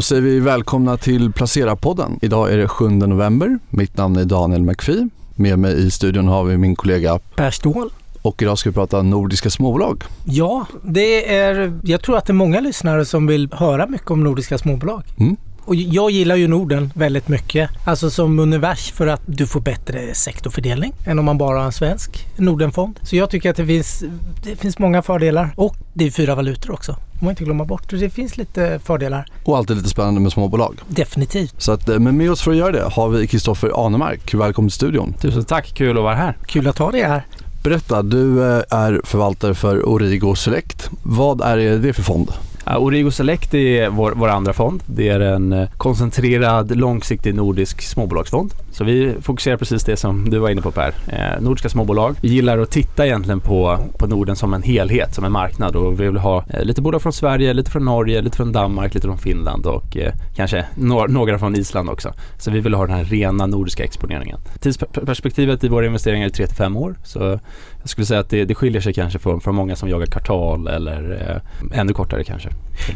Då säger vi välkomna till Placera-podden. Idag är det 7 november. Mitt namn är Daniel McPhee. Med mig i studion har vi min kollega Per Ståhl. Och idag ska vi prata nordiska småbolag. Ja, det är, jag tror att det är många lyssnare som vill höra mycket om nordiska småbolag. Mm. Och jag gillar ju Norden väldigt mycket. Alltså som univers för att du får bättre sektorfördelning än om man bara har en svensk Nordenfond. Så jag tycker att det finns, det finns många fördelar. Och det är fyra valutor också. får man inte glömma bort. Det finns lite fördelar. Och alltid lite spännande med småbolag. Definitivt. Så att, eh, men med oss för att göra det har vi Kristoffer Anemark. Välkommen till studion. Tusen tack, kul att vara här. Kul att ha dig här. Berätta, du eh, är förvaltare för Origo Select. Vad är det för fond? Origo Select är vår, vår andra fond. Det är en eh, koncentrerad långsiktig nordisk småbolagsfond. Så vi fokuserar precis det som du var inne på Per. Eh, nordiska småbolag. Vi gillar att titta egentligen på, på Norden som en helhet, som en marknad och vi vill ha eh, lite bolag från Sverige, lite från Norge, lite från Danmark, lite från Finland och eh, kanske no några från Island också. Så vi vill ha den här rena nordiska exponeringen. Tidsperspektivet i våra investeringar är 3-5 år. Så jag skulle säga att det, det skiljer sig kanske från, från många som jagar kvartal eller eh, ännu kortare kanske.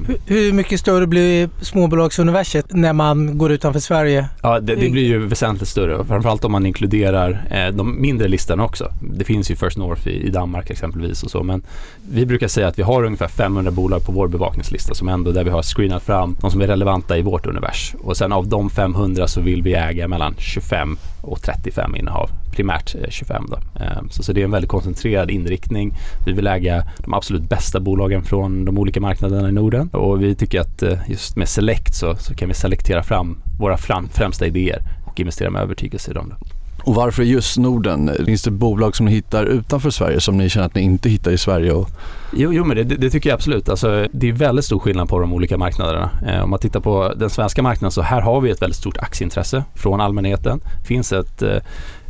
Hur, hur mycket större blir småbolagsuniverset när man går utanför Sverige? Ja, det, det blir ju väsentligt större. Framförallt om man inkluderar eh, de mindre listorna också. Det finns ju First North i, i, Danmark exempelvis och så. Men vi brukar säga att vi har ungefär 500 bolag på vår bevakningslista som ändå där vi har screenat fram de som är relevanta i vårt univers. Och sen av de 500 så vill vi äga mellan 25 och 35 innehav. Primärt eh, 25 då. Ehm, så, så det är en väldigt koncentrerad inriktning. Vi vill äga de absolut bästa bolagen från de olika marknaderna i Norden och vi tycker att eh, just med Select så, så kan vi selektera fram våra fram, främsta idéer och investera med övertygelse i dem. Då. Och varför just Norden? Finns det bolag som ni hittar utanför Sverige som ni känner att ni inte hittar i Sverige? Och... Jo, jo men det, det, tycker jag absolut. Alltså, det är väldigt stor skillnad på de olika marknaderna. Eh, om man tittar på den svenska marknaden så här har vi ett väldigt stort aktieintresse från allmänheten. Det finns ett eh,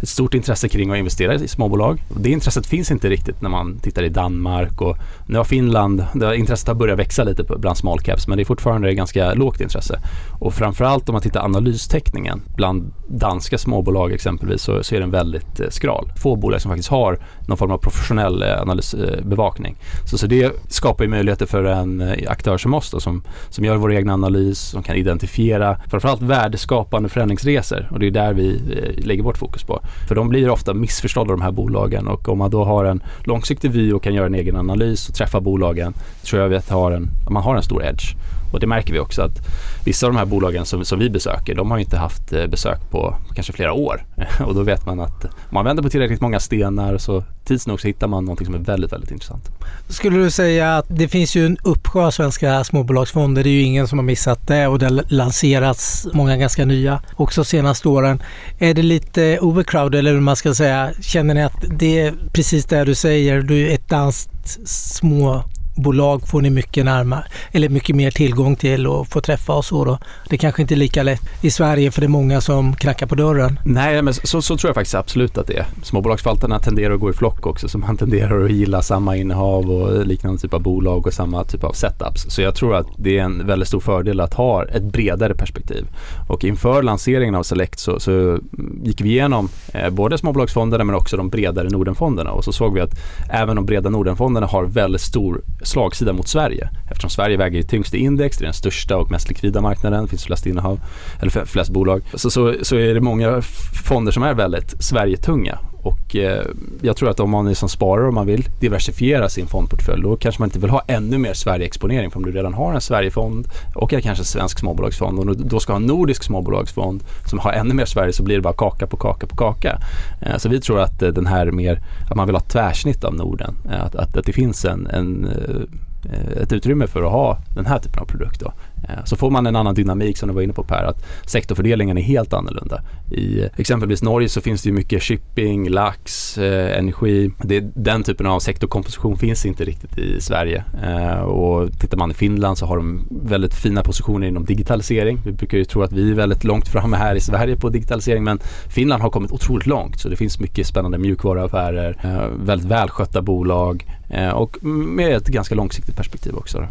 ett stort intresse kring att investera i småbolag. Det intresset finns inte riktigt när man tittar i Danmark och nu har Finland, där intresset har börjat växa lite bland small caps men det är fortfarande ganska lågt intresse. Och framförallt om man tittar analystäckningen bland danska småbolag exempelvis så, så är den väldigt eh, skral. Få bolag som faktiskt har någon form av professionell eh, analysbevakning. Eh, så, så det skapar ju möjligheter för en aktör som oss då, som, som gör vår egen analys, som kan identifiera framförallt värdeskapande förändringsresor och det är där vi lägger vårt fokus på. För de blir ofta missförstådda de här bolagen och om man då har en långsiktig vy och kan göra en egen analys och träffa bolagen tror jag att har en, man har en stor edge. Och det märker vi också att vissa av de här bolagen som, som vi besöker, de har inte haft eh, besök på kanske flera år. Och då vet man att om man vänder på tillräckligt många stenar så tids nog så hittar man någonting som är väldigt, väldigt intressant. Skulle du säga att det finns ju en uppsjö av svenska småbolagsfonder. Det är ju ingen som har missat det och det har lanserats många ganska nya också senaste åren. Är det lite overcrowded eller hur man ska säga? Känner ni att det är precis det du säger? Du är ett danskt små bolag får ni mycket närmare eller mycket mer tillgång till och få träffa och så då. Det kanske inte är lika lätt i Sverige för det är många som knackar på dörren. Nej, men så, så tror jag faktiskt absolut att det är. Småbolagsförvaltarna tenderar att gå i flock också så man tenderar att gilla samma innehav och liknande typ av bolag och samma typ av setups. Så jag tror att det är en väldigt stor fördel att ha ett bredare perspektiv. Och inför lanseringen av Select så, så gick vi igenom eh, både småbolagsfonderna men också de bredare Nordenfonderna och så såg vi att även de breda Nordenfonderna har väldigt stor slagsida mot Sverige. Eftersom Sverige väger tyngst i index, det är den största och mest likvida marknaden, det finns flest innehav, eller flest bolag. Så, så, så är det många fonder som är väldigt Sverigetunga och eh, jag tror att om man är som sparare och man vill diversifiera sin fondportfölj då kanske man inte vill ha ännu mer Sverige-exponering. För om du redan har en Sverigefond och kanske en svensk småbolagsfond och då ska ha en nordisk småbolagsfond som har ännu mer Sverige så blir det bara kaka på kaka på kaka. Eh, så vi tror att eh, den här mer, att man vill ha tvärsnitt av Norden. Eh, att, att, att det finns en, en eh, ett utrymme för att ha den här typen av produkt. Då. Eh, så får man en annan dynamik som du var inne på Per, att sektorfördelningen är helt annorlunda. I exempelvis Norge så finns det ju mycket shipping, lax, eh, energi. Det, den typen av sektorkomposition finns inte riktigt i Sverige. Eh, och tittar man i Finland så har de väldigt fina positioner inom digitalisering. Vi brukar ju tro att vi är väldigt långt framme här i Sverige på digitalisering men Finland har kommit otroligt långt så det finns mycket spännande mjukvaruaffärer, eh, väldigt välskötta bolag eh, och med ett ganska långsiktigt perspektiv också.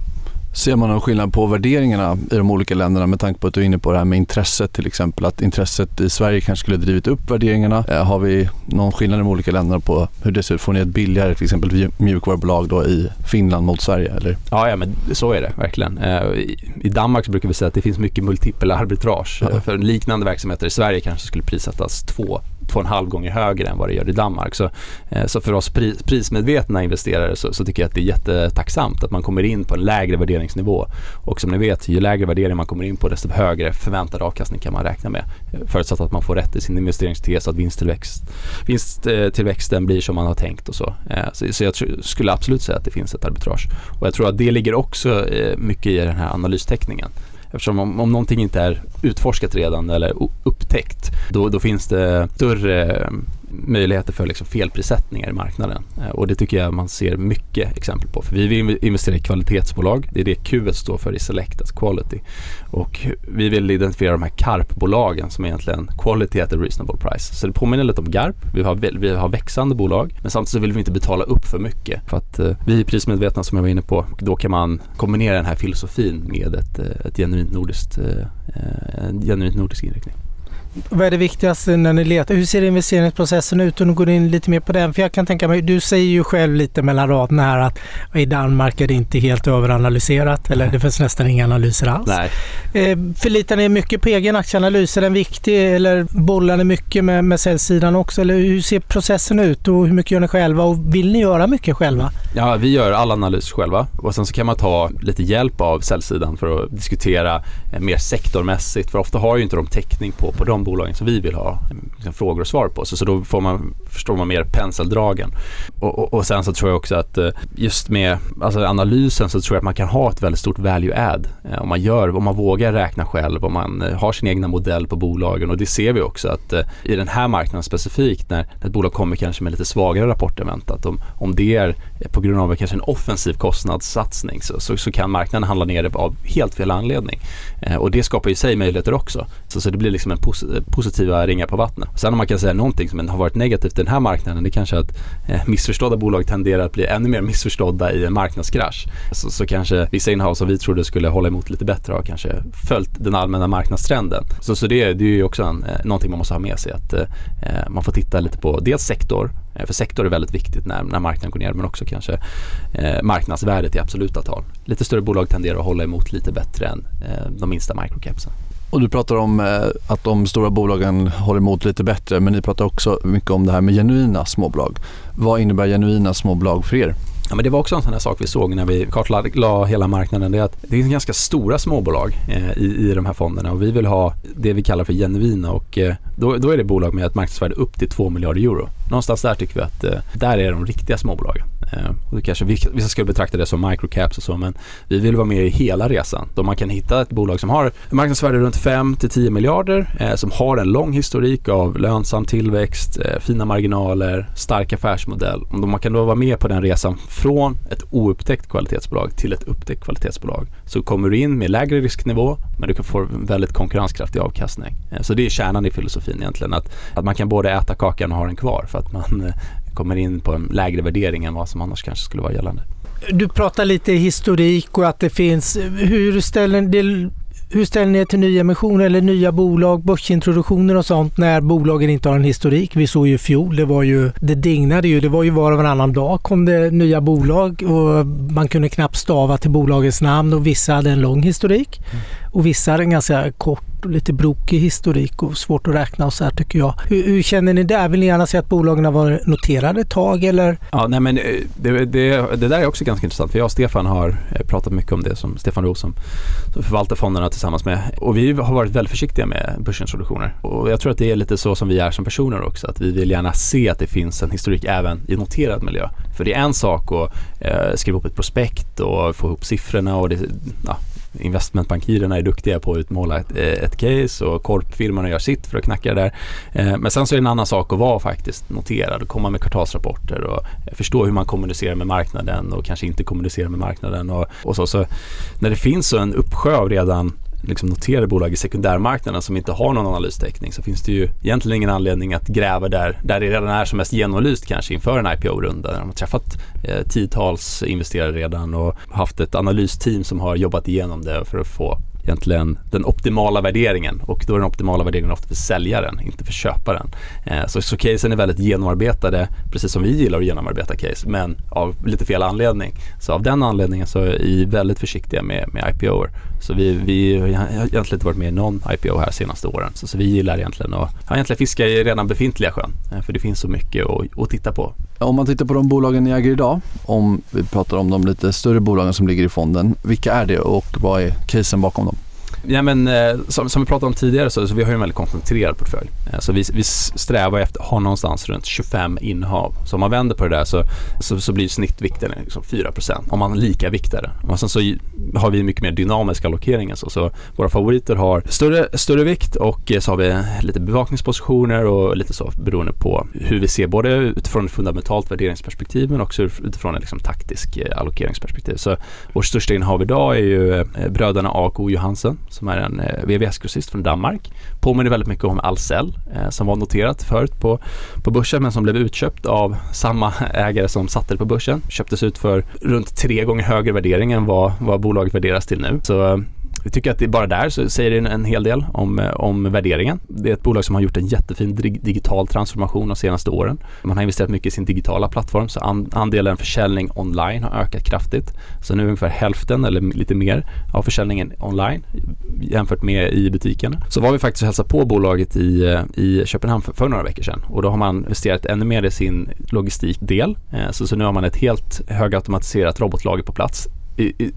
Ser man någon skillnad på värderingarna i de olika länderna med tanke på att du är inne på det här med intresset till exempel? Att intresset i Sverige kanske skulle drivit upp värderingarna. Eh, har vi någon skillnad i de olika länderna på hur det ser ut? Får ni ett billigare till exempel mjukvarubolag då i Finland mot Sverige? Eller? Ja, ja men så är det verkligen. Eh, I Danmark brukar vi säga att det finns mycket multipel arbitrage. Ja. För liknande verksamheter i Sverige kanske skulle prissättas två två och en halv gånger högre än vad det gör i Danmark. Så, eh, så för oss pris, prismedvetna investerare så, så, tycker jag att det är jättetacksamt att man kommer in på en lägre värderingsnivå. Och som ni vet, ju lägre värdering man kommer in på desto högre förväntad avkastning kan man räkna med. Förutsatt att man får rätt i sin investeringstes, att vinsttillväxt, vinsttillväxten blir som man har tänkt och så. Eh, så, så jag skulle absolut säga att det finns ett arbitrage. Och jag tror att det ligger också eh, mycket i den här analysteckningen. Eftersom om, om någonting inte är utforskat redan eller upptäckt, då, då finns det större möjligheter för liksom felprissättningar i marknaden. Eh, och det tycker jag man ser mycket exempel på. För vi vill investera i kvalitetsbolag. Det är det Q står för i Select alltså Quality. Och vi vill identifiera de här CARP-bolagen som egentligen Quality at a reasonable price. Så det påminner lite om GARP. Vi har, vi har växande bolag men samtidigt vill vi inte betala upp för mycket. För att eh, vi är prismedvetna som jag var inne på. Då kan man kombinera den här filosofin med ett, eh, ett genuint nordiskt, eh, eh, en genuint nordisk inriktning. Vad är det viktigaste när ni letar? Hur ser investeringsprocessen ut? Och nu går in lite mer på den. För jag kan tänka mig, du säger ju själv lite mellan raderna här att i Danmark är det inte helt överanalyserat. Eller det finns nästan inga analyser alls. Nej. Eh, förlitar ni mycket på egen aktieanalys? Är den viktig? Eller bollar ni mycket med, med säljsidan också? Eller hur ser processen ut? Och hur mycket gör ni själva? Och vill ni göra mycket själva? Ja, vi gör all analys själva. Och sen så kan man ta lite hjälp av säljsidan för att diskutera eh, mer sektormässigt. För ofta har ju inte de täckning på, på de bolagen som vi vill ha liksom, frågor och svar på. Så, så då får man, förstår man mer penseldragen. Och, och, och, sen så tror jag också att eh, just med alltså analysen så tror jag att man kan ha ett väldigt stort value add. Eh, om man gör, om man vågar räkna själv, om man eh, har sin egna modell på bolagen. Och det ser vi också att i den här marknaden specifikt när ett bolag kommer kanske med lite svagare rapport än väntat. Om, om det är på grund av kanske en offensiv kostnadssatsning så, så, så kan marknaden handla ner det av helt fel anledning. och det skapar i sig möjligheter också. Så, så det blir liksom en positiva ringar på vattnet. Sen om man kan säga någonting som har varit negativt i den här marknaden det är kanske att eh, missförstådda bolag tenderar att bli ännu mer missförstådda i en marknadskrasch. Så, så kanske vissa innehav som vi trodde skulle hålla emot lite bättre har kanske följt den allmänna marknadstrenden. Så, så det, det är ju också en, eh, någonting man måste ha med sig att eh, eh man får titta lite på dels sektor för sektor är väldigt viktigt när, när marknaden går ner men också kanske eh, marknadsvärdet i absoluta tal. Lite större bolag tenderar att hålla emot lite bättre än eh, de minsta microcapsen. Och du pratar om eh, att de stora bolagen håller emot lite bättre men ni pratar också mycket om det här med genuina småbolag. Vad innebär genuina småbolag för er? Ja, men det var också en sån här sak vi såg när vi kartlade hela marknaden. Det är att det är ganska stora småbolag eh, i, i de här fonderna och vi vill ha det vi kallar för genuina och eh, då, då är det bolag med ett marknadsvärde upp till 2 miljarder euro. Någonstans där tycker vi att eh, där är de riktiga småbolagen. Eh, och det kanske vissa skulle betrakta det som microcaps och så men vi vill vara med i hela resan. Då man kan hitta ett bolag som har marknadsvärde runt 5 till 10 miljarder eh, som har en lång historik av lönsam tillväxt, eh, fina marginaler, stark affärsmodell. Om man kan då vara med på den resan från ett oupptäckt kvalitetsbolag till ett upptäckt kvalitetsbolag så kommer du in med lägre risknivå men du kan få väldigt konkurrenskraftig avkastning. Eh, så det är kärnan i filosofin egentligen att, att man kan både äta kakan och ha den kvar för att man eh, kommer in på en lägre värdering än vad som annars kanske skulle vara gällande. Du pratar lite historik och att det finns, hur ställer det hur ställer ni er till nyemissioner eller nya bolag, börsintroduktioner och sånt när bolagen inte har en historik? Vi såg ju fjol, det var ju, det dignade ju, det var ju var och varannan dag kom det nya bolag och man kunde knappt stava till bolagens namn och vissa hade en lång historik. Mm. Och vissa hade en ganska kort och lite brokig historik och svårt att räkna och så här tycker jag. Hur, hur, känner ni där? Vill ni gärna se att bolagen har varit noterade ett tag eller? Ja, nej men eh, det, det, det där är också ganska intressant för jag och Stefan har eh, pratat mycket om det som Stefan Roos som, som förvaltar fonderna tillsammans med. Och vi har varit väldigt försiktiga med börsintroduktioner. Och jag tror att det är lite så som vi är som personer också. Att vi vill gärna se att det finns en historik även i noterad miljö. För det är en sak att eh, skriva upp ett prospekt och få ihop siffrorna och det, ja, investmentbankirerna är duktiga på att utmåla ett, eh, ett case och korpfirmorna gör sitt för att knacka det där. Eh, men sen så är det en annan sak att vara faktiskt noterad och komma med kvartalsrapporter och förstå hur man kommunicerar med marknaden och kanske inte kommunicerar med marknaden och, och så. så när det finns en uppsjö av redan liksom noterade bolag i sekundärmarknaden som inte har någon analystäckning så finns det ju egentligen ingen anledning att gräva där, där det redan är som mest genomlyst kanske inför en IPO-runda. De har träffat eh, tiotals investerare redan och haft ett analysteam som har jobbat igenom det för att få egentligen den optimala värderingen och då är den optimala värderingen ofta för säljaren, inte för köparen. Eh, så, så casen är väldigt genomarbetade, precis som vi gillar att genomarbeta case, men av lite fel anledning. Så av den anledningen så är vi väldigt försiktiga med, med IPOer. Så vi, vi har egentligen inte varit med i någon IPO här senaste åren. Så, så vi gillar egentligen att ja, egentligen fiska i redan befintliga sjön, eh, för det finns så mycket att, att titta på. Om man tittar på de bolagen ni äger idag, om vi pratar om de lite större bolagen som ligger i fonden, vilka är det och vad är casen bakom dem? Ja, men, eh, som, som vi pratade om tidigare så, så vi har ju en väldigt koncentrerad portfölj. Eh, så vi, vi strävar efter att ha någonstans runt 25 innehav. Så om man vänder på det där så, så, så blir snittvikten liksom 4% om man lika viktare. Och sen så har vi mycket mer dynamisk allokering. Så, så våra favoriter har större, större vikt och eh, så har vi lite bevakningspositioner och lite så beroende på hur vi ser både utifrån ett fundamentalt värderingsperspektiv men också utifrån ett liksom, taktisk allokeringsperspektiv. Så vårt största innehav idag är ju bröderna A.K. Johansen som är en eh, VVS-grossist från Danmark. Påminner väldigt mycket om Ahlsell eh, som var noterat förut på, på börsen men som blev utköpt av samma ägare som satte det på börsen. Köptes ut för runt tre gånger högre värdering än vad, vad bolaget värderas till nu. Så eh, vi tycker att det bara där så säger det en hel del om, eh, om värderingen. Det är ett bolag som har gjort en jättefin digital transformation de senaste åren. Man har investerat mycket i sin digitala plattform så andelen försäljning online har ökat kraftigt. Så nu är ungefär hälften eller lite mer av försäljningen online jämfört med i butiken. Så var vi faktiskt och hälsade på bolaget i, eh, i Köpenhamn för, för, några veckor sedan och då har man investerat ännu mer i sin logistikdel. Eh, så, så nu har man ett helt högautomatiserat robotlager på plats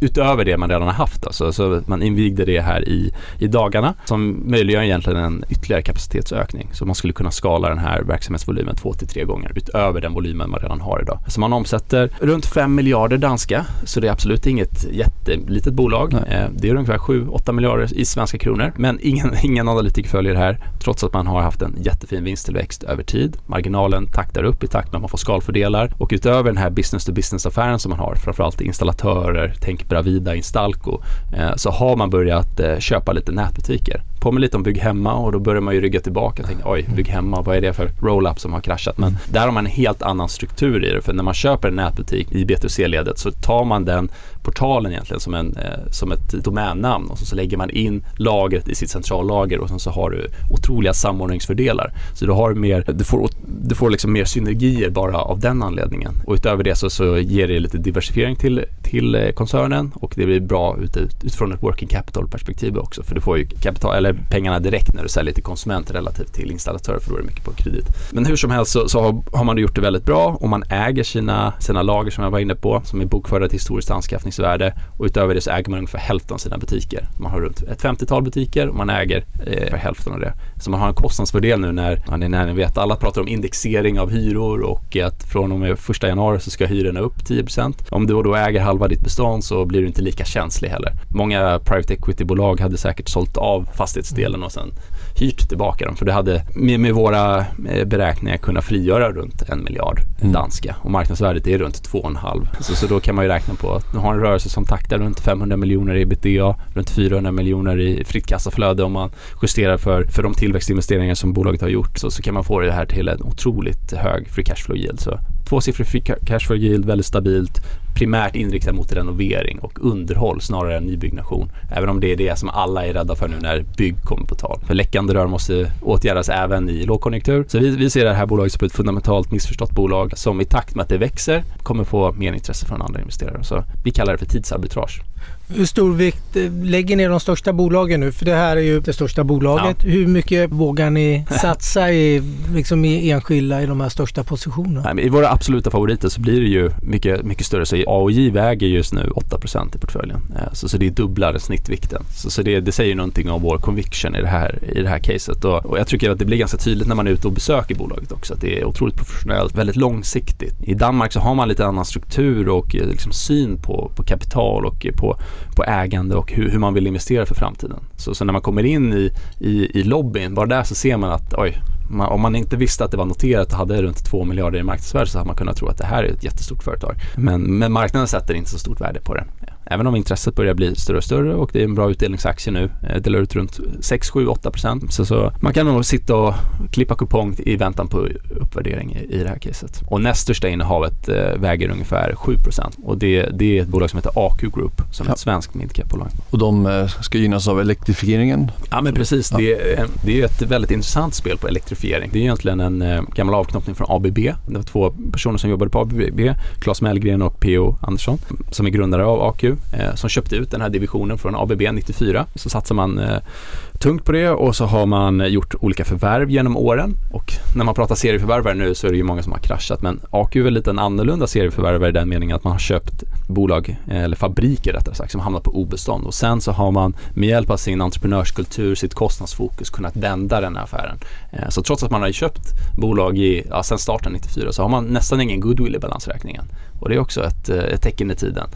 utöver det man redan har haft. Alltså. Så man invigde det här i, i dagarna som möjliggör egentligen en ytterligare kapacitetsökning. Så man skulle kunna skala den här verksamhetsvolymen två till tre gånger utöver den volymen man redan har idag. Så man omsätter runt 5 miljarder danska så det är absolut inget jättelitet bolag. Eh, det är ungefär 7-8 miljarder i svenska kronor. Men ingen, ingen analytiker följer det här trots att man har haft en jättefin vinsttillväxt över tid. Marginalen taktar upp i takt med att man får skalfördelar och utöver den här business to business affären som man har, framförallt installatörer tänk Bravida, Instalco, eh, så har man börjat eh, köpa lite nätbutiker. Påminner lite om Bygg Hemma och då börjar man ju rygga tillbaka och tänka oj, Bygg Hemma, vad är det för roll-up som har kraschat? Men där har man en helt annan struktur i det, för när man köper en nätbutik i B2C-ledet så tar man den portalen egentligen som, en, eh, som ett domännamn och så, så lägger man in lagret i sitt centrallager och sen så har du otroliga samordningsfördelar. Så du har mer, du får, du får liksom mer synergier bara av den anledningen. Och utöver det så, så ger det lite diversifiering till, till eh, koncernen och det blir bra ut, utifrån ett working capital perspektiv också för du får ju kapital, eller pengarna direkt när du säljer till konsument relativt till installatör för då är det mycket på kredit. Men hur som helst så, så har, har, man gjort det väldigt bra och man äger sina, sina lager som jag var inne på som är bokförda till historiskt försäljningsvärde och utöver det så äger man ungefär hälften av sina butiker. Man har runt ett 50-tal butiker och man äger eh, hälften av det. Så man har en kostnadsfördel nu när, när ni vet, alla pratar om indexering av hyror och att från och med första januari så ska hyrorna upp 10 Om du då äger halva ditt bestånd så blir du inte lika känslig heller. Många private equity-bolag hade säkert sålt av fastighetsdelen och sen hyrt tillbaka dem. För det hade med, med våra eh, beräkningar kunnat frigöra runt en miljard mm. danska och marknadsvärdet är runt 2,5. Så, så då kan man ju räkna på att du har en rörelse som taktar runt 500 miljoner i ebitda, runt 400 miljoner i fritt kassaflöde om man justerar för, för de tillväxtinvesteringar som bolaget har gjort så, så kan man få det här till en otroligt hög free cash flow yield. Så tvåsiffrig free cash flow yield, väldigt stabilt, primärt inriktad mot renovering och underhåll snarare än nybyggnation. Även om det är det som alla är rädda för nu när bygg kommer på tal. För läckande rör måste åtgärdas även i lågkonjunktur. Så vi, vi ser det här bolaget som ett fundamentalt missförstått bolag som i takt med att det växer kommer få mer intresse från andra investerare. Så vi kallar det för tidsarbitrage. Hur stor vikt eh, lägger ni de största bolagen nu? För det här är ju det största bolaget. Ja. Hur mycket vågar ni satsa i, liksom i enskilda i de här största positionerna? Nej, I våra absoluta favoriter så blir det ju mycket, mycket större. Så AOJ väger just nu 8% i portföljen. Eh, så, så det dubblar snittvikten. Så, så det, det säger någonting om vår conviction i det här, i det här caset. Och, och jag tycker att det blir ganska tydligt när man är ute och besöker bolaget också. Att det är otroligt professionellt, väldigt långsiktigt. I Danmark så har man lite annan struktur och eh, liksom syn på, på kapital och eh, på på ägande och hur, hur man vill investera för framtiden. Så, så, när man kommer in i, i, i lobbyn, bara där så ser man att oj, man, om man inte visste att det var noterat och hade runt 2 miljarder i marknadsvärde så hade man kunnat tro att det här är ett jättestort företag. Men, men marknaden sätter inte så stort värde på det Även om intresset börjar bli större och större och det är en bra utdelningsaktie nu. Eh, delar ut runt 6, 7, 8 procent. Så, så man kan nog sitta och klippa kupong i väntan på uppvärdering i, i det här caset. Och näst största innehavet eh, väger ungefär 7 procent och det, det är ett bolag som heter AQ Group som är ett svenskt midcap-bolag. Och de eh, ska gynnas av elektrifieringen? Ja men precis. Ja. Det, är, det är ett väldigt intressant spel på elektrifiering. Det är egentligen en eh, gammal avknoppning från ABB. Det var två personer som jobbade på ABB, Claes Mellgren och P.O. Andersson, som är grundare av AQ, Eh, som köpte ut den här divisionen från ABB 94. Så satsar man eh, tungt på det och så har man gjort olika förvärv genom åren och när man pratar serieförvärvare nu så är det ju många som har kraschat men AQ är väl lite en annorlunda serieförvärvare i den meningen att man har köpt bolag eller fabriker rättare sagt som hamnat på obestånd och sen så har man med hjälp av sin entreprenörskultur, sitt kostnadsfokus kunnat vända den här affären. Eh, så trots att man har köpt bolag i, ja, sen starten 94 så har man nästan ingen goodwill i balansräkningen och det är också ett, eh, ett tecken i tiden.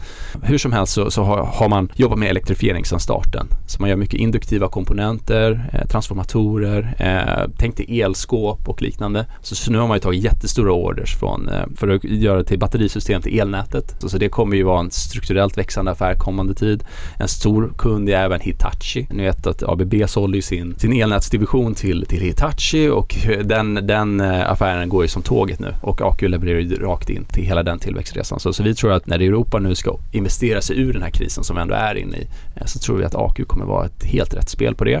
Hur som helst så, så har, har, man jobbat med elektrifiering sedan starten. Så man gör mycket induktiva komponenter, eh, transformatorer, eh, tänk dig elskåp och liknande. Så, så, nu har man ju tagit jättestora orders från, eh, för att göra till batterisystem till elnätet. Så, så, det kommer ju vara en strukturellt växande affär kommande tid. En stor kund är även Hitachi. Ni vet att ABB sålde ju sin, sin elnätsdivision till, till Hitachi och den, den eh, affären går ju som tåget nu och AQ levererar ju rakt in till hela den tillväxtresan. Så, så vi tror att när Europa nu ska investera sig ur den här krisen som vi ändå är inne i eh, så tror vi att AQ kommer vara ett helt rätt spel på det.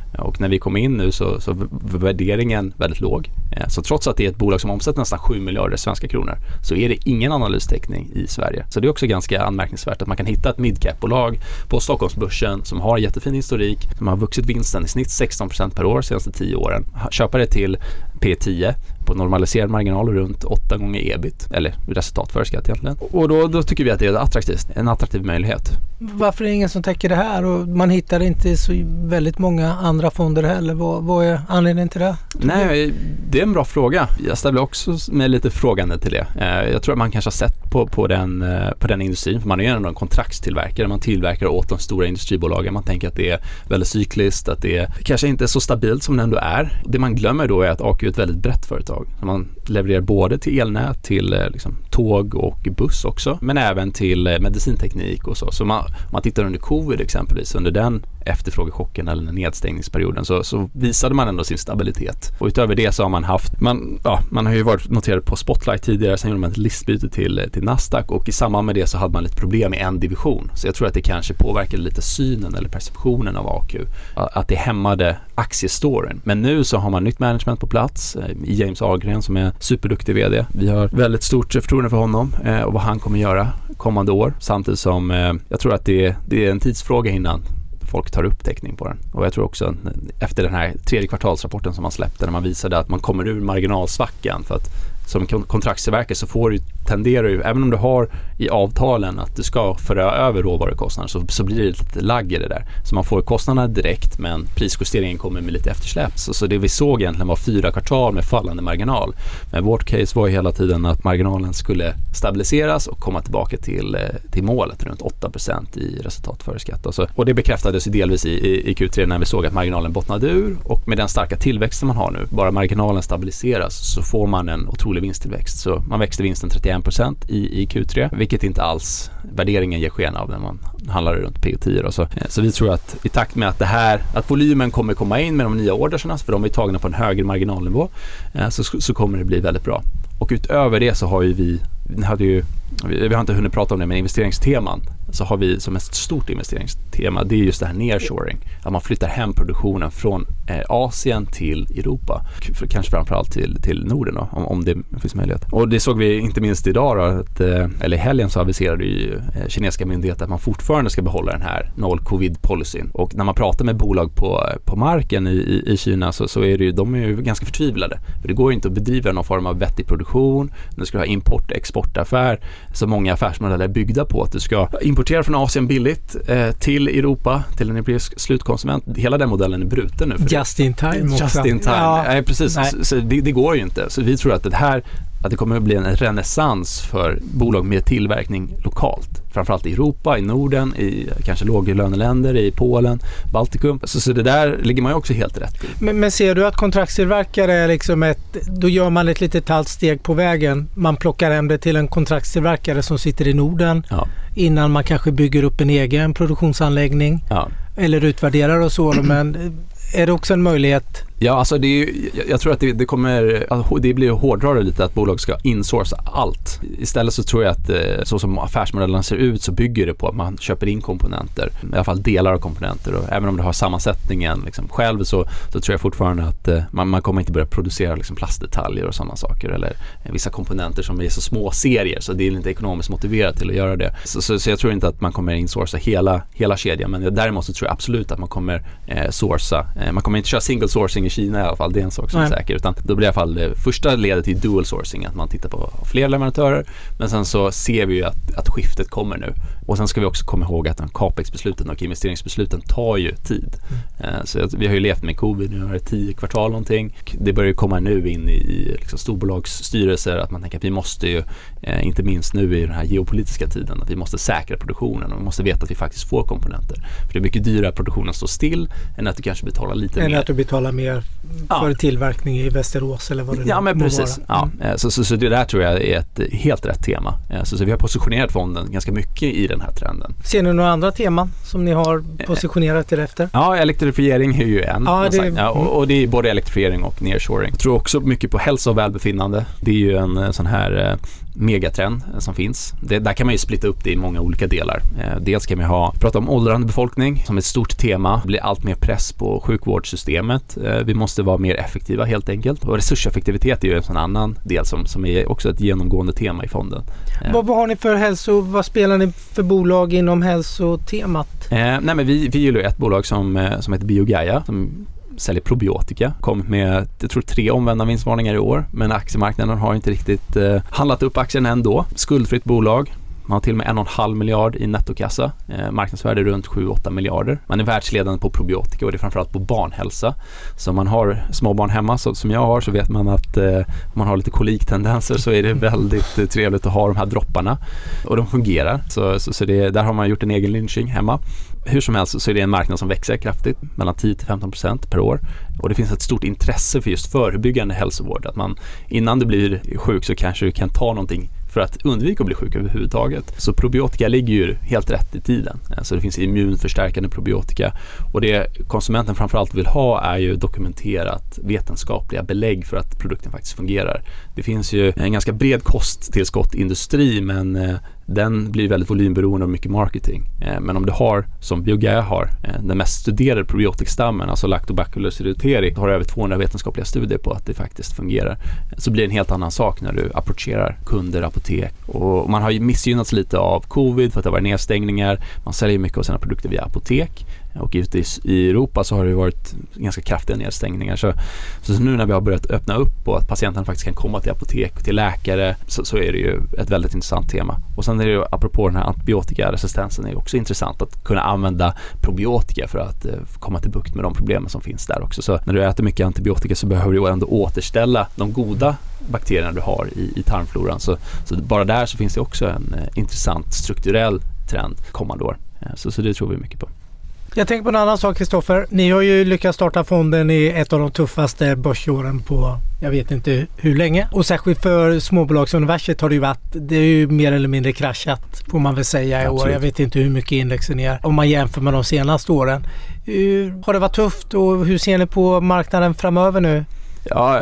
Och när vi kom in nu så, så värderingen väldigt låg. Eh, så trots att det är ett bolag som omsätter nästan 7 miljarder svenska kronor så är det ingen analystäckning i Sverige. Så det är också ganska anmärkningsvärt att man kan hitta ett midcap-bolag på Stockholmsbörsen som har jättefin historik, som har vuxit vinsten i snitt 16% per år de senaste 10 åren. Köpa det till P10 på normaliserad marginal runt 8 gånger ebit, eller resultat före skatt egentligen. Och då, då tycker vi att det är attraktivt, en attraktiv möjlighet. Varför är det ingen som täcker det här och man hittar inte så väldigt många andra andra fonder heller? Vad, vad är anledningen till det? Nej, det är en bra fråga. Jag ställer också mig lite frågande till det. Eh, jag tror att man kanske har sett på, på, den, eh, på den industrin, för man är ju ändå en kontraktstillverkare. Man tillverkar åt de stora industribolagen. Man tänker att det är väldigt cykliskt, att det kanske inte är så stabilt som det ändå är. Det man glömmer då är att AQ är ett väldigt brett företag. Man levererar både till elnät, till eh, liksom, tåg och buss också, men även till medicinteknik och så. Så man, man tittar under covid exempelvis, under den efterfrågechocken eller nedstängningsperioden så, så, visade man ändå sin stabilitet. Och utöver det så har man haft, man, ja, man har ju varit noterad på Spotlight tidigare, sen gjorde man ett listbyte till, till Nasdaq och i samband med det så hade man lite problem i en division. Så jag tror att det kanske påverkade lite synen eller perceptionen av AQ. Att det hämmade aktiestoryn. Men nu så har man nytt management på plats eh, i James Ahlgren som är superduktig VD. Vi har väldigt stort förtroende för honom eh, och vad han kommer göra kommande år. Samtidigt som eh, jag tror att det, det är en tidsfråga innan folk tar upp täckning på den. Och jag tror också efter den här tredje kvartalsrapporten som man släppte när man visade att man kommer ur marginalsvackan för att som kontraktstillverkare så får du, tenderar ju, även om du har i avtalen att du ska föra över råvarukostnader så, så blir det lite lagg i det där. Så man får kostnaderna direkt men prisjusteringen kommer med lite eftersläpp. Så, så det vi såg egentligen var fyra kvartal med fallande marginal. Men vårt case var ju hela tiden att marginalen skulle stabiliseras och komma tillbaka till, eh, till målet runt 8% i resultat före skatt. Och, alltså, och det bekräftades ju delvis i, i, i Q3 när vi såg att marginalen bottnade ur och med den starka tillväxten man har nu, bara marginalen stabiliseras så får man en otrolig vinsttillväxt. Så man växte vinsten 31 i, i Q3, vilket inte alls värderingen ger sken av när man handlar runt P10. Så, eh, så vi tror att i takt med att det här, att volymen kommer komma in med de nya orderserna, för de är tagna på en högre marginalnivå, eh, så, så kommer det bli väldigt bra. Och utöver det så har ju vi, vi hade ju, vi har inte hunnit prata om det, men investeringsteman så har vi som ett stort investeringstema, det är just det här nearshoring. Att man flyttar hem produktionen från eh, Asien till Europa. Kanske framförallt till, till Norden då, om, om det finns möjlighet. Och det såg vi inte minst idag då, att, eh, eller i helgen så aviserade ju eh, kinesiska myndigheter att man fortfarande ska behålla den här noll covid policyn. Och när man pratar med bolag på, på marken i, i, i Kina så, så är det ju, de är ju ganska förtvivlade. För det går ju inte att bedriva någon form av vettig produktion. Nu ska du ha import-exportaffär. Så många affärsmodeller är byggda på att du ska import importerar från Asien billigt eh, till Europa, till en europeisk slutkonsument. Hela den modellen är bruten nu. Just in time också. Just in time, ja. Nej, precis. Nej. Så det, det, går ju inte. Så vi tror att det här att det kommer att bli en renässans för bolag med tillverkning lokalt. Framförallt i Europa, i Norden, i kanske låglöneländer, i Polen, Baltikum. Så, så det där ligger man ju också helt rätt i. Men, men ser du att kontraktstillverkare är liksom ett, då gör man ett litet halvt steg på vägen. Man plockar hem det till en kontraktstillverkare som sitter i Norden Ja. innan man kanske bygger upp en egen produktionsanläggning Ja. eller utvärderar och så. Men är det också en möjlighet? Ja, alltså det är ju, jag- tror att det, det kommer, alltså, det blir hårdrare lite att bolag ska insourca allt. Istället så tror jag att eh, så som affärsmodellerna ser ut så bygger det på att man köper in komponenter, i alla fall delar av komponenter och även om du har sammansättningen liksom själv så, så tror jag fortfarande att eh, man, man kommer inte börja producera liksom plastdetaljer och sådana saker eller vissa komponenter som är så små serier så det är inte ekonomiskt motiverat till att göra det. Så, så, så jag tror inte att man kommer insourca hela, hela kedjan men däremot så tror jag absolut att man kommer eh, sourca. Eh, man kommer inte köra single sourcing i Kina i alla fall, det är en sak som Nej. är säker. Utan då blir i alla fall det första ledet till dual sourcing, att man tittar på fler leverantörer. Men sen så ser vi ju att, att skiftet kommer nu. Och sen ska vi också komma ihåg att de capex-besluten och investeringsbesluten tar ju tid. Eh, Så vi har ju levt med covid, nu det tio kvartal någonting. Det börjar ju komma nu in i, i liksom storbolagsstyrelser att man tänker att vi måste ju, eh, inte minst nu i den här geopolitiska tiden, att vi måste säkra produktionen och vi måste veta att vi faktiskt får komponenter. För det är mycket dyrare att produktionen står still än att du kanske betalar lite Eller mer. att du betalar mer Ja. för tillverkning i Västerås eller vad det Ja nu men må precis. vara. Ja. Mm. eh, Så, så, så det där tror jag är ett helt rätt tema. Eh, Så, så vi har positionerat fonden ganska mycket i den här trenden. Ser ni några andra teman som ni har positionerat er efter? Ja, elektrifiering är ju en. Ja, det- ja, och, och det är både elektrifiering och nearshoring. Jag tror också mycket på hälsa och välbefinnande. Det är ju en eh, sån här eh, megatrend eh, som finns. Det, där kan man ju splitta upp det i många olika delar. Eh, dels kan vi ha, prata om åldrande befolkning som ett stort tema. Det blir allt mer press på sjukvårdssystemet. Eh, vi måste vara mer effektiva helt enkelt. Och resurseffektivitet är ju en sån annan del som, som är också ett genomgående tema i fonden. Vad, vad har ni för hälso... Vad spelar ni för bolag inom hälsotemat? Eh, nej men vi, vi gillar ju ett bolag som, som heter Biogaia som säljer probiotika. Kommit med, jag tror tre omvända vinstvarningar i år men aktiemarknaden har inte riktigt eh, handlat upp aktien ändå. Skuldfritt bolag. Man har till och med en och en halv miljard i nettokassa. Eh, marknadsvärde runt 7-8 miljarder. Man är världsledande på probiotika och det är framförallt på barnhälsa. Så om man har småbarn hemma så, som jag har så vet man att eh, om man har lite koliktendenser så är det väldigt eh, trevligt att ha de här dropparna. Och de fungerar. Så, så, så det, där har man gjort en egen lynching hemma. Hur som helst så är det en marknad som växer kraftigt, mellan 10-15% per år. Och det finns ett stort intresse för just förebyggande hälsovård. Att man innan du blir sjuk så kanske du kan ta någonting för att undvika att bli sjuk överhuvudtaget. Så probiotika ligger ju helt rätt i tiden. Alltså det finns immunförstärkande probiotika. Och det konsumenten framförallt vill ha är ju dokumenterat vetenskapliga belägg för att produkten faktiskt fungerar. Det finns ju en ganska bred kosttillskottindustri men eh, den blir väldigt volymberoende av mycket marketing. Eh, men om du har, som Biogaia har, eh, den mest studerade probiotikstammen, alltså Lactobacillus reuteri, har över 200 vetenskapliga studier på att det faktiskt fungerar. Så blir det en helt annan sak när du approcherar kunder, apotek. Och man har ju missgynnats lite av covid för att det har varit nedstängningar. Man säljer mycket av sina produkter via apotek. Och ute i, i Europa så har det ju varit ganska kraftiga nedstängningar. Så, så nu när vi har börjat öppna upp och att patienten faktiskt kan komma till apotek och till läkare så, så är det ju ett väldigt intressant tema. Och sen är det ju apropå den här antibiotikaresistensen är det också intressant att kunna använda probiotika för att eh, komma till bukt med de problemen som finns där också. Så när du äter mycket antibiotika så behöver du ändå återställa de goda bakterierna du har i, i tarmfloran. Så, så bara där så finns det också en eh, intressant strukturell trend kommande år. Eh, så, så det tror vi mycket på. Jag tänker på en annan sak Kristoffer. Ni har ju lyckats starta fonden i ett av de tuffaste börsåren på jag vet inte hur länge. Och särskilt för småbolagsuniverset har det ju varit, det är ju mer eller mindre kraschat får man väl säga i år. Jag vet inte hur mycket indexen är om man jämför med de senaste åren. Hur, har det varit tufft och hur ser ni på marknaden framöver nu? Ja,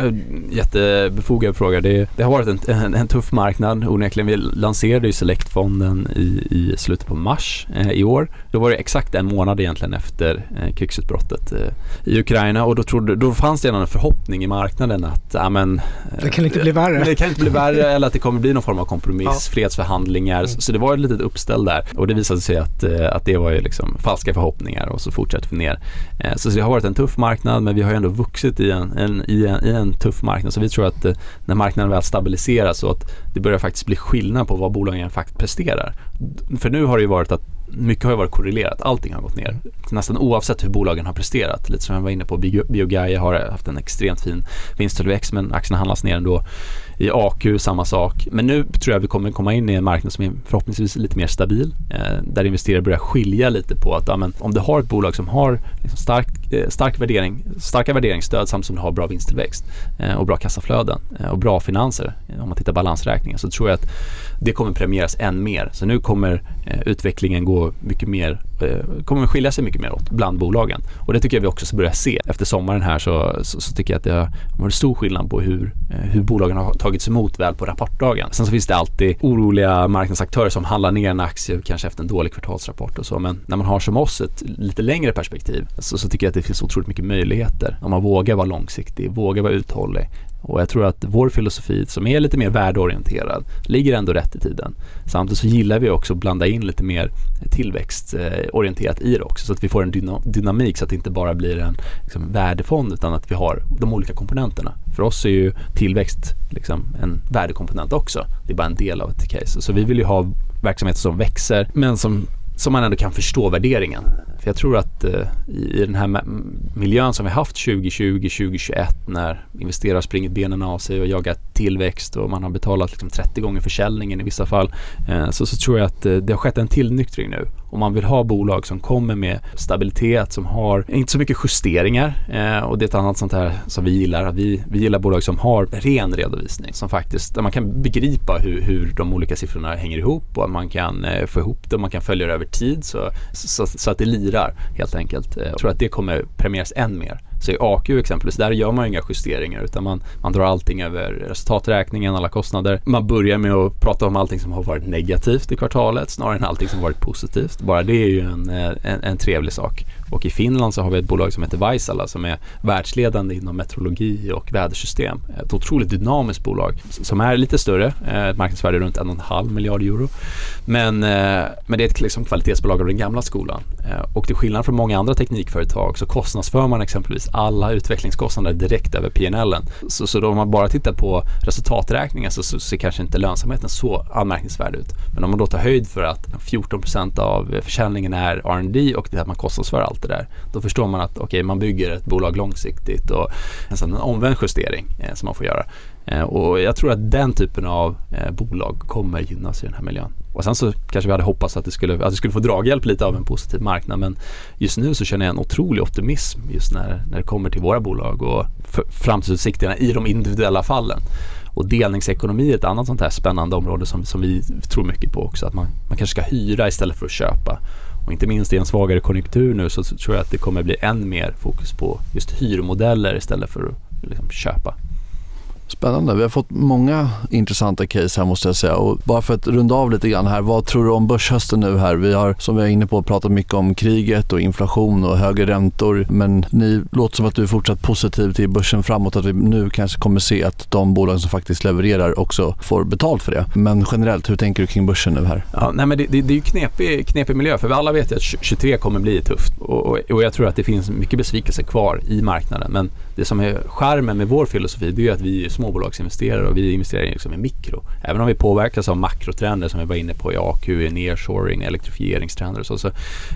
jättebefogad fråga. Det, det har varit en, en, en tuff marknad onekligen. Vi lanserade ju Selectfonden i, i slutet på mars eh, i år. Då var det exakt en månad egentligen efter eh, krigsutbrottet eh, i Ukraina och då, trodde, då fanns det redan en förhoppning i marknaden att ja, men, eh, Det kan inte bli värre. det kan inte bli värre eller att det kommer bli någon form av kompromiss, Ja. fredsförhandlingar. Så, så det var ett litet uppställ där och det visade sig att, eh, att det var ju liksom falska förhoppningar och så fortsatte vi ner. Eh, Så det har varit en tuff marknad men vi har ju ändå vuxit i en, en, i en, i en tuff marknad. Så vi tror att eh, när marknaden väl stabiliseras och att det börjar faktiskt bli skillnad på vad bolagen faktiskt presterar. För nu har det ju varit att mycket har ju varit korrelerat. Allting har gått ner. Nästan oavsett hur bolagen har presterat. Lite som jag var inne på, Biogaia har haft en extremt fin vinsttillväxt men aktierna handlas ner ändå. I AQ samma sak. Men nu tror jag vi kommer komma in i en marknad som är förhoppningsvis lite mer stabil. Eh, där investerare börjar skilja lite på att ja, men, om du har ett bolag som har liksom starkt Eh, stark värdering, starka värderingsstöd samtidigt som du har bra vinsttillväxt eh, och bra kassaflöden eh, och bra finanser. Om man tittar balansräkningen så tror jag att det kommer premieras än mer. Så nu kommer utvecklingen gå mycket mer, Eh, kommer skilja sig mycket mer åt bland bolagen. Och det tycker jag vi också ska börja se. Efter sommaren här så, så, så tycker jag att det har varit stor skillnad på hur, eh, hur bolagen har tagits emot väl på rapportdagen. Sen så finns det alltid oroliga marknadsaktörer som handlar ner en aktie kanske efter en dålig kvartalsrapport och så. Men när man har som oss ett lite längre perspektiv så, så tycker jag att det finns otroligt mycket möjligheter. Om man vågar vara långsiktig, vågar vara uthållig och jag tror att vår filosofi som är lite mer värdeorienterad ligger ändå rätt i tiden. Samtidigt så gillar vi också att blanda in lite mer tillväxtorienterat i det också så att vi får en dynamik så att det inte bara blir en liksom, värdefond utan att vi har de olika komponenterna. För oss är ju tillväxt liksom, en värdekomponent också. Det är bara en del av ett case. Så vi vill ju ha verksamheter som växer men som som man ändå kan förstå värderingen. För jag tror att eh, i, i den här miljön som vi haft 2020, 2021 när investerare springit benen av sig och jagat tillväxt och man har betalat liksom 30 gånger försäljningen i vissa fall eh, så, så tror jag att eh, det har skett en tillnyktring nu om man vill ha bolag som kommer med stabilitet, som har inte så mycket justeringar eh, och det är ett annat sånt här som vi gillar. Vi, vi gillar bolag som har ren redovisning som faktiskt, där man kan begripa hur, hur de olika siffrorna hänger ihop och man kan eh, få ihop det och man kan följa det över tid så, så, så, att det lirar helt enkelt. Eh, Jag tror att det kommer premieras än mer. Så i AQ exempelvis, där gör man inga justeringar utan man, man drar allting över resultaträkningen, alla kostnader. Man börjar med att prata om allting som har varit negativt i kvartalet snarare än allting som varit positivt. Bara det är ju en, en, en trevlig sak. Och i Finland så har vi ett bolag som heter Vaisala som är världsledande inom meteorologi och vädersystem. Ett otroligt dynamiskt bolag som är lite större, eh, ett marknadsvärde runt en och en halv miljard euro. Men, eh, men det är ett liksom kvalitetsbolag av den gamla skolan. Eh, och till skillnad från många andra teknikföretag så kostnadsför man exempelvis alla utvecklingskostnader direkt över PNL. Så, så då om man bara tittar på resultaträkningen så, så ser kanske inte lönsamheten så anmärkningsvärd ut. Men om man då tar höjd för att 14% av försäljningen är R&D och det att man kostnadsför allt det där. Då förstår man att okay, man bygger ett bolag långsiktigt och alltså en omvänd justering eh, som man får göra. Eh, och jag tror att den typen av eh, bolag kommer gynnas i den här miljön. Och sen så kanske vi hade hoppats att det skulle, att det skulle få draghjälp lite av en positiv marknad men just nu så känner jag en otrolig optimism just när, när det kommer till våra bolag och framtidsutsikterna i de individuella fallen. Och delningsekonomi är ett annat sånt här spännande område som, som vi tror mycket på också. Att man, man kanske ska hyra istället för att köpa. Och inte minst i en svagare konjunktur nu så tror jag att det kommer bli än mer fokus på just hyrmodeller istället för att liksom köpa. Spännande. Vi har fått många intressanta case här måste jag säga. Och bara för att runda av lite grann här. Vad tror du om börshösten nu här? Vi har som vi är inne på pratat mycket om kriget och inflation och högre räntor. Men ni låter som att du är fortsatt positiv till börsen framåt. Att vi nu kanske kommer se att de bolag som faktiskt levererar också får betalt för det. Men generellt, hur tänker du kring börsen nu här? Ja, nej, men det, det, det är ju knepig, knepig miljö för vi alla vet ju att 23 kommer bli tufft. Och, och, och jag tror att det finns mycket besvikelse kvar i marknaden. Men det som är skärmen med vår filosofi det är att vi är småbolagsinvesterare och vi investerar liksom i mikro. Även om vi påverkas av makrotrender som vi var inne på i AQ, i nearshoring, elektrifieringstrender och så, så,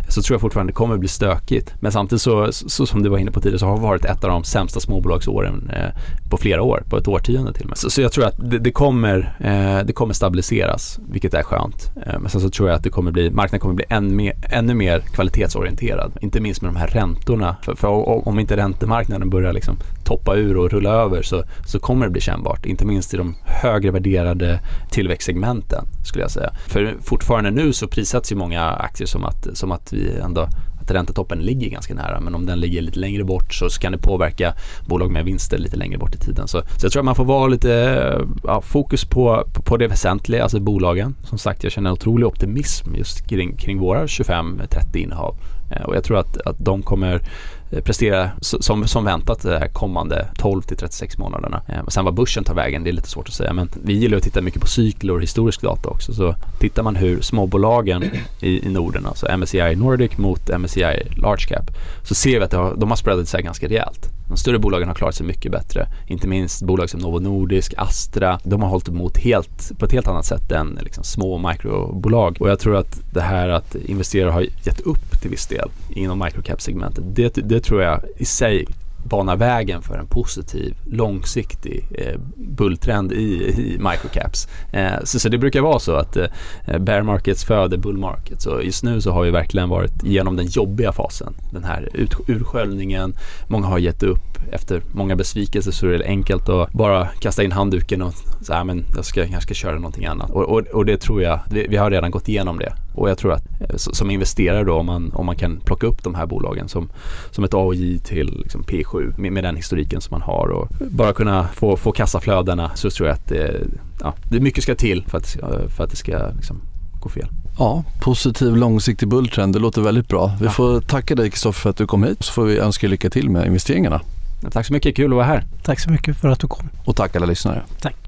så tror jag fortfarande det kommer bli stökigt. Men samtidigt så, så som du var inne på tidigare så har det varit ett av de sämsta småbolagsåren eh, på flera år, på ett årtionde till och med. Så, så jag tror att det, det kommer, eh, det kommer stabiliseras, vilket är skönt. Eh, men sen så tror jag att det kommer bli, marknaden kommer bli än mer, ännu mer kvalitetsorienterad. Inte minst med de här räntorna. För, för om inte räntemarknaden börjar liksom toppa ur och rulla över så, så kommer det bli kännbart. Inte minst i de högre värderade tillväxtsegmenten skulle jag säga. För fortfarande nu så prissätts ju många aktier som att, som att vi ändå att räntetoppen ligger ganska nära men om den ligger lite längre bort så kan det påverka bolag med vinster lite längre bort i tiden. Så, så jag tror att man får vara lite ja, fokus på, på, det väsentliga, alltså bolagen. Som sagt, jag känner otrolig optimism just kring, kring våra 25-30 innehav eh, och jag tror att, att de kommer Eh, prestera som, som väntat de här kommande 12 till 36 månaderna. Och sen vad börsen tar vägen, det är lite svårt att säga men vi gillar att titta mycket på cykler och historisk data också. Så tittar man hur småbolagen i, i Norden, alltså MSCI Nordic mot MSCI Large Cap, så ser vi att har, de har spreadat sig ganska rejält. De större bolagen har klarat sig mycket bättre. Inte minst bolag som Novo Nordisk, Astra. De har hållit emot helt, på ett helt annat sätt än liksom små mikrobolag. Och jag tror att det här att investerare har gett upp till viss del inom microcap-segmentet. Det, det tror jag i sig bana vägen för en positiv långsiktig eh, bulltrend i, i microcaps. Eh, så, så, det brukar vara så att eh, bear markets föder bull markets och just nu så har vi verkligen varit genom den jobbiga fasen. Den här ut, ursköljningen, många har gett upp. Efter många besvikelser så är det enkelt att bara kasta in handduken och säga men jag ska, jag ska köra någonting annat. Och, och, och det tror jag, vi, vi, har redan gått igenom det. Och jag tror att eh, som investerare då om man, om man kan plocka upp de här bolagen som, som ett AOJ till liksom P7 med, med den historiken som man har och bara kunna få, få kassaflödena så tror jag att det, ja, det mycket ska till för att, för att det ska liksom gå fel. Ja, positiv långsiktig bulltrend. Det låter väldigt bra. Vi ja. får tacka dig Kristoffer för att du kom hit så får vi önska lycka till med investeringarna. Tack så mycket, kul att vara här. Tack så mycket för att du kom. Och tack alla lyssnare. Tack.